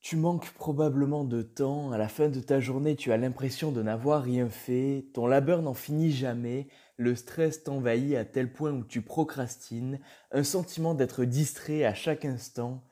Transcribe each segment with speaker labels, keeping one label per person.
Speaker 1: Tu manques probablement de temps, à la fin de ta journée tu as l'impression de n'avoir rien fait, ton labeur n'en finit jamais, le stress t'envahit à tel point où tu procrastines, un sentiment d'être distrait à chaque instant.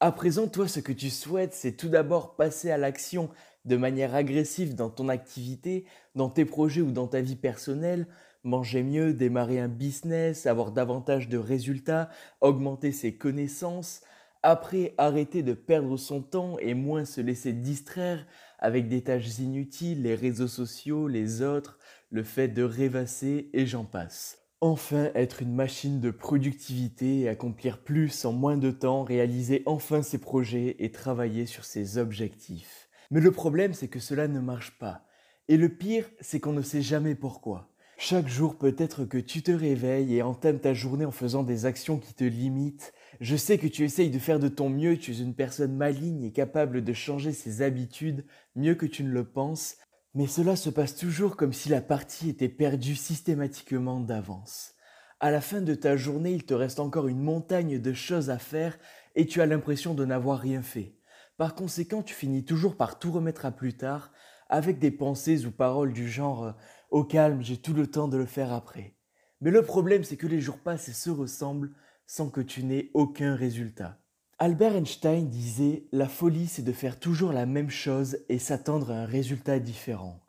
Speaker 1: À présent, toi, ce que tu souhaites, c'est tout d'abord passer à l'action de manière agressive dans ton activité, dans tes projets ou dans ta vie personnelle, manger mieux, démarrer un business, avoir davantage de résultats, augmenter ses connaissances, après, arrêter de perdre son temps et moins se laisser distraire avec des tâches inutiles, les réseaux sociaux, les autres, le fait de rêvasser et j'en passe. Enfin, être une machine de productivité, accomplir plus en moins de temps, réaliser enfin ses projets et travailler sur ses objectifs. Mais le problème, c'est que cela ne marche pas. Et le pire, c'est qu'on ne sait jamais pourquoi. Chaque jour, peut-être que tu te réveilles et entames ta journée en faisant des actions qui te limitent. Je sais que tu essayes de faire de ton mieux, tu es une personne maligne et capable de changer ses habitudes mieux que tu ne le penses, mais cela se passe toujours comme si la partie était perdue systématiquement d'avance. À la fin de ta journée, il te reste encore une montagne de choses à faire et tu as l'impression de n'avoir rien fait. Par conséquent, tu finis toujours par tout remettre à plus tard avec des pensées ou paroles du genre au calme, j'ai tout le temps de le faire après. Mais le problème, c'est que les jours passent et se ressemblent sans que tu n'aies aucun résultat. Albert Einstein disait La folie, c'est de faire toujours la même chose et s'attendre à un résultat différent.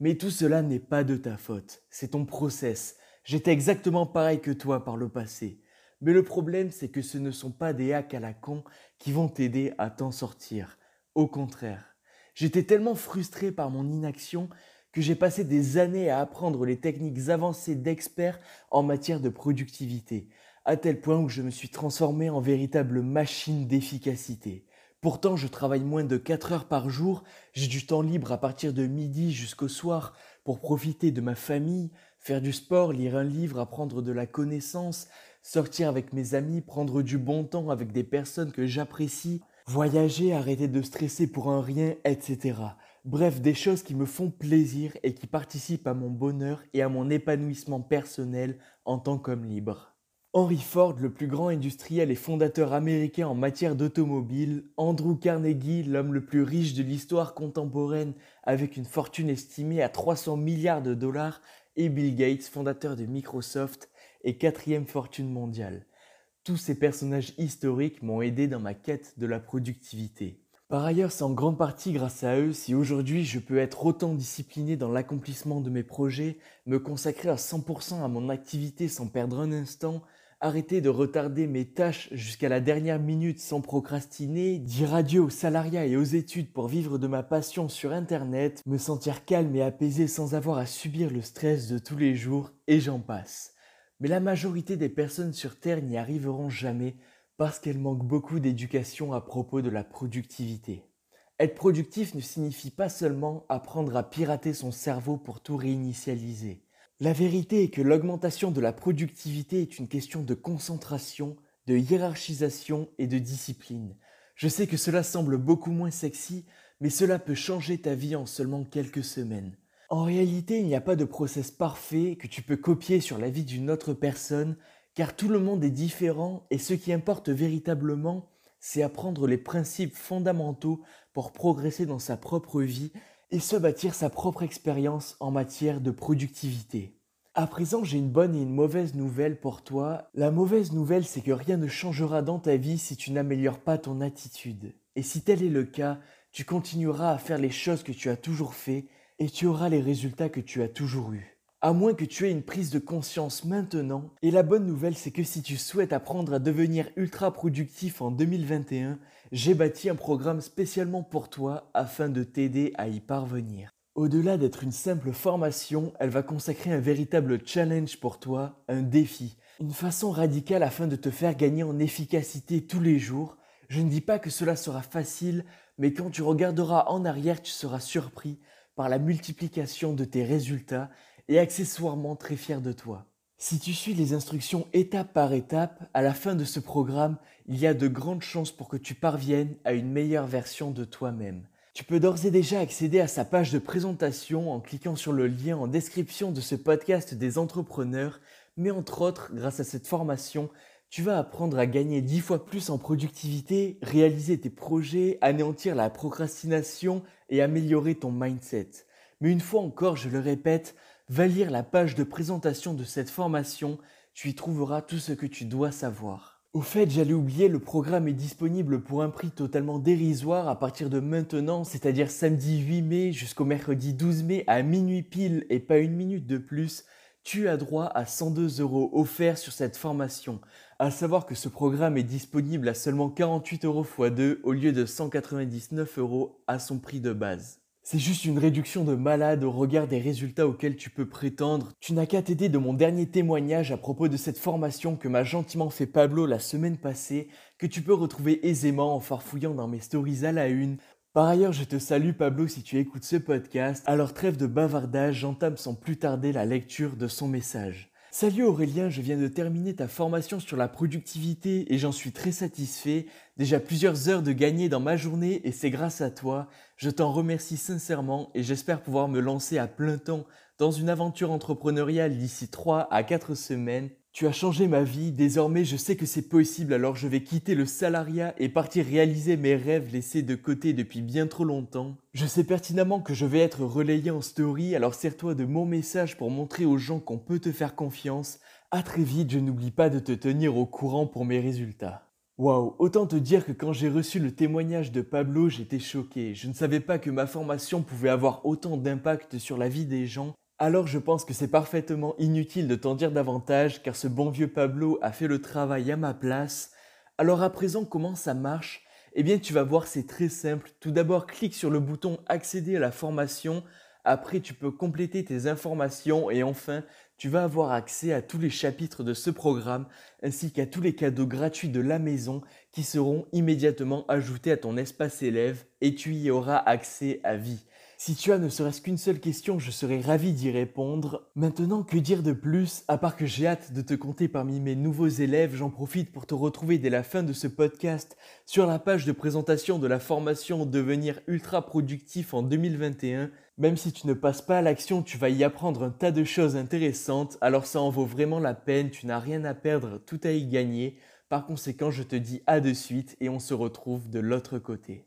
Speaker 1: Mais tout cela n'est pas de ta faute, c'est ton process. J'étais exactement pareil que toi par le passé. Mais le problème, c'est que ce ne sont pas des hacks à la con qui vont t'aider à t'en sortir. Au contraire. J'étais tellement frustré par mon inaction que j'ai passé des années à apprendre les techniques avancées d'experts en matière de productivité, à tel point où je me suis transformé en véritable machine d'efficacité. Pourtant, je travaille moins de 4 heures par jour, j'ai du temps libre à partir de midi jusqu'au soir pour profiter de ma famille, faire du sport, lire un livre, apprendre de la connaissance, sortir avec mes amis, prendre du bon temps avec des personnes que j'apprécie, voyager, arrêter de stresser pour un rien, etc. Bref, des choses qui me font plaisir et qui participent à mon bonheur et à mon épanouissement personnel en tant qu'homme libre. Henry Ford, le plus grand industriel et fondateur américain en matière d'automobile, Andrew Carnegie, l'homme le plus riche de l'histoire contemporaine avec une fortune estimée à 300 milliards de dollars, et Bill Gates, fondateur de Microsoft et quatrième fortune mondiale. Tous ces personnages historiques m'ont aidé dans ma quête de la productivité. Par ailleurs, c'est en grande partie grâce à eux si aujourd'hui je peux être autant discipliné dans l'accomplissement de mes projets, me consacrer à 100% à mon activité sans perdre un instant, arrêter de retarder mes tâches jusqu'à la dernière minute sans procrastiner, dire adieu au salariat et aux études pour vivre de ma passion sur Internet, me sentir calme et apaisé sans avoir à subir le stress de tous les jours, et j'en passe. Mais la majorité des personnes sur Terre n'y arriveront jamais parce qu'elle manque beaucoup d'éducation à propos de la productivité. Être productif ne signifie pas seulement apprendre à pirater son cerveau pour tout réinitialiser. La vérité est que l'augmentation de la productivité est une question de concentration, de hiérarchisation et de discipline. Je sais que cela semble beaucoup moins sexy, mais cela peut changer ta vie en seulement quelques semaines. En réalité, il n'y a pas de process parfait que tu peux copier sur la vie d'une autre personne car tout le monde est différent et ce qui importe véritablement, c'est apprendre les principes fondamentaux pour progresser dans sa propre vie et se bâtir sa propre expérience en matière de productivité. À présent, j'ai une bonne et une mauvaise nouvelle pour toi. La mauvaise nouvelle, c'est que rien ne changera dans ta vie si tu n'améliores pas ton attitude. Et si tel est le cas, tu continueras à faire les choses que tu as toujours fait et tu auras les résultats que tu as toujours eus à moins que tu aies une prise de conscience maintenant. Et la bonne nouvelle, c'est que si tu souhaites apprendre à devenir ultra productif en 2021, j'ai bâti un programme spécialement pour toi afin de t'aider à y parvenir. Au-delà d'être une simple formation, elle va consacrer un véritable challenge pour toi, un défi, une façon radicale afin de te faire gagner en efficacité tous les jours. Je ne dis pas que cela sera facile, mais quand tu regarderas en arrière, tu seras surpris par la multiplication de tes résultats et accessoirement très fier de toi. Si tu suis les instructions étape par étape, à la fin de ce programme, il y a de grandes chances pour que tu parviennes à une meilleure version de toi-même. Tu peux d'ores et déjà accéder à sa page de présentation en cliquant sur le lien en description de ce podcast des entrepreneurs, mais entre autres, grâce à cette formation, Tu vas apprendre à gagner 10 fois plus en productivité, réaliser tes projets, anéantir la procrastination et améliorer ton mindset. Mais une fois encore, je le répète, va lire la page de présentation de cette formation, tu y trouveras tout ce que tu dois savoir. Au fait, j'allais oublier, le programme est disponible pour un prix totalement dérisoire à partir de maintenant, c'est-à-dire samedi 8 mai jusqu'au mercredi 12 mai à minuit pile et pas une minute de plus tu as droit à 102 euros offerts sur cette formation. À savoir que ce programme est disponible à seulement 48 euros x 2 au lieu de 199 euros à son prix de base. C'est juste une réduction de malade au regard des résultats auxquels tu peux prétendre. Tu n'as qu'à t'aider de mon dernier témoignage à propos de cette formation que m'a gentiment fait Pablo la semaine passée, que tu peux retrouver aisément en farfouillant dans mes stories à la une par ailleurs, je te salue Pablo si tu écoutes ce podcast. Alors trêve de bavardage, j'entame sans plus tarder la lecture de son message. Salut Aurélien, je viens de terminer ta formation sur la productivité et j'en suis très satisfait. Déjà plusieurs heures de gagner dans ma journée et c'est grâce à toi. Je t'en remercie sincèrement et j'espère pouvoir me lancer à plein temps dans une aventure entrepreneuriale d'ici 3 à 4 semaines tu as changé ma vie, désormais je sais que c'est possible, alors je vais quitter le salariat et partir réaliser mes rêves laissés de côté depuis bien trop longtemps. Je sais pertinemment que je vais être relayé en story, alors sers-toi de mon message pour montrer aux gens qu'on peut te faire confiance. À très vite, je n'oublie pas de te tenir au courant pour mes résultats. Waouh, autant te dire que quand j'ai reçu le témoignage de Pablo, j'étais choqué. Je ne savais pas que ma formation pouvait avoir autant d'impact sur la vie des gens alors je pense que c'est parfaitement inutile de t'en dire davantage car ce bon vieux Pablo a fait le travail à ma place. Alors à présent comment ça marche? Eh bien tu vas voir c'est très simple. Tout d'abord clique sur le bouton accéder à la formation. Après tu peux compléter tes informations et enfin tu vas avoir accès à tous les chapitres de ce programme ainsi qu'à tous les cadeaux gratuits de la maison qui seront immédiatement ajoutés à ton espace élève et tu y auras accès à vie. Si tu as ne serait-ce qu'une seule question, je serais ravi d'y répondre. Maintenant, que dire de plus? À part que j'ai hâte de te compter parmi mes nouveaux élèves, j'en profite pour te retrouver dès la fin de ce podcast sur la page de présentation de la formation Devenir ultra productif en 2021. Même si tu ne passes pas à l'action, tu vas y apprendre un tas de choses intéressantes, alors ça en vaut vraiment la peine, tu n'as rien à perdre, tout à y gagner. Par conséquent, je te dis à de suite et on se retrouve de l'autre côté.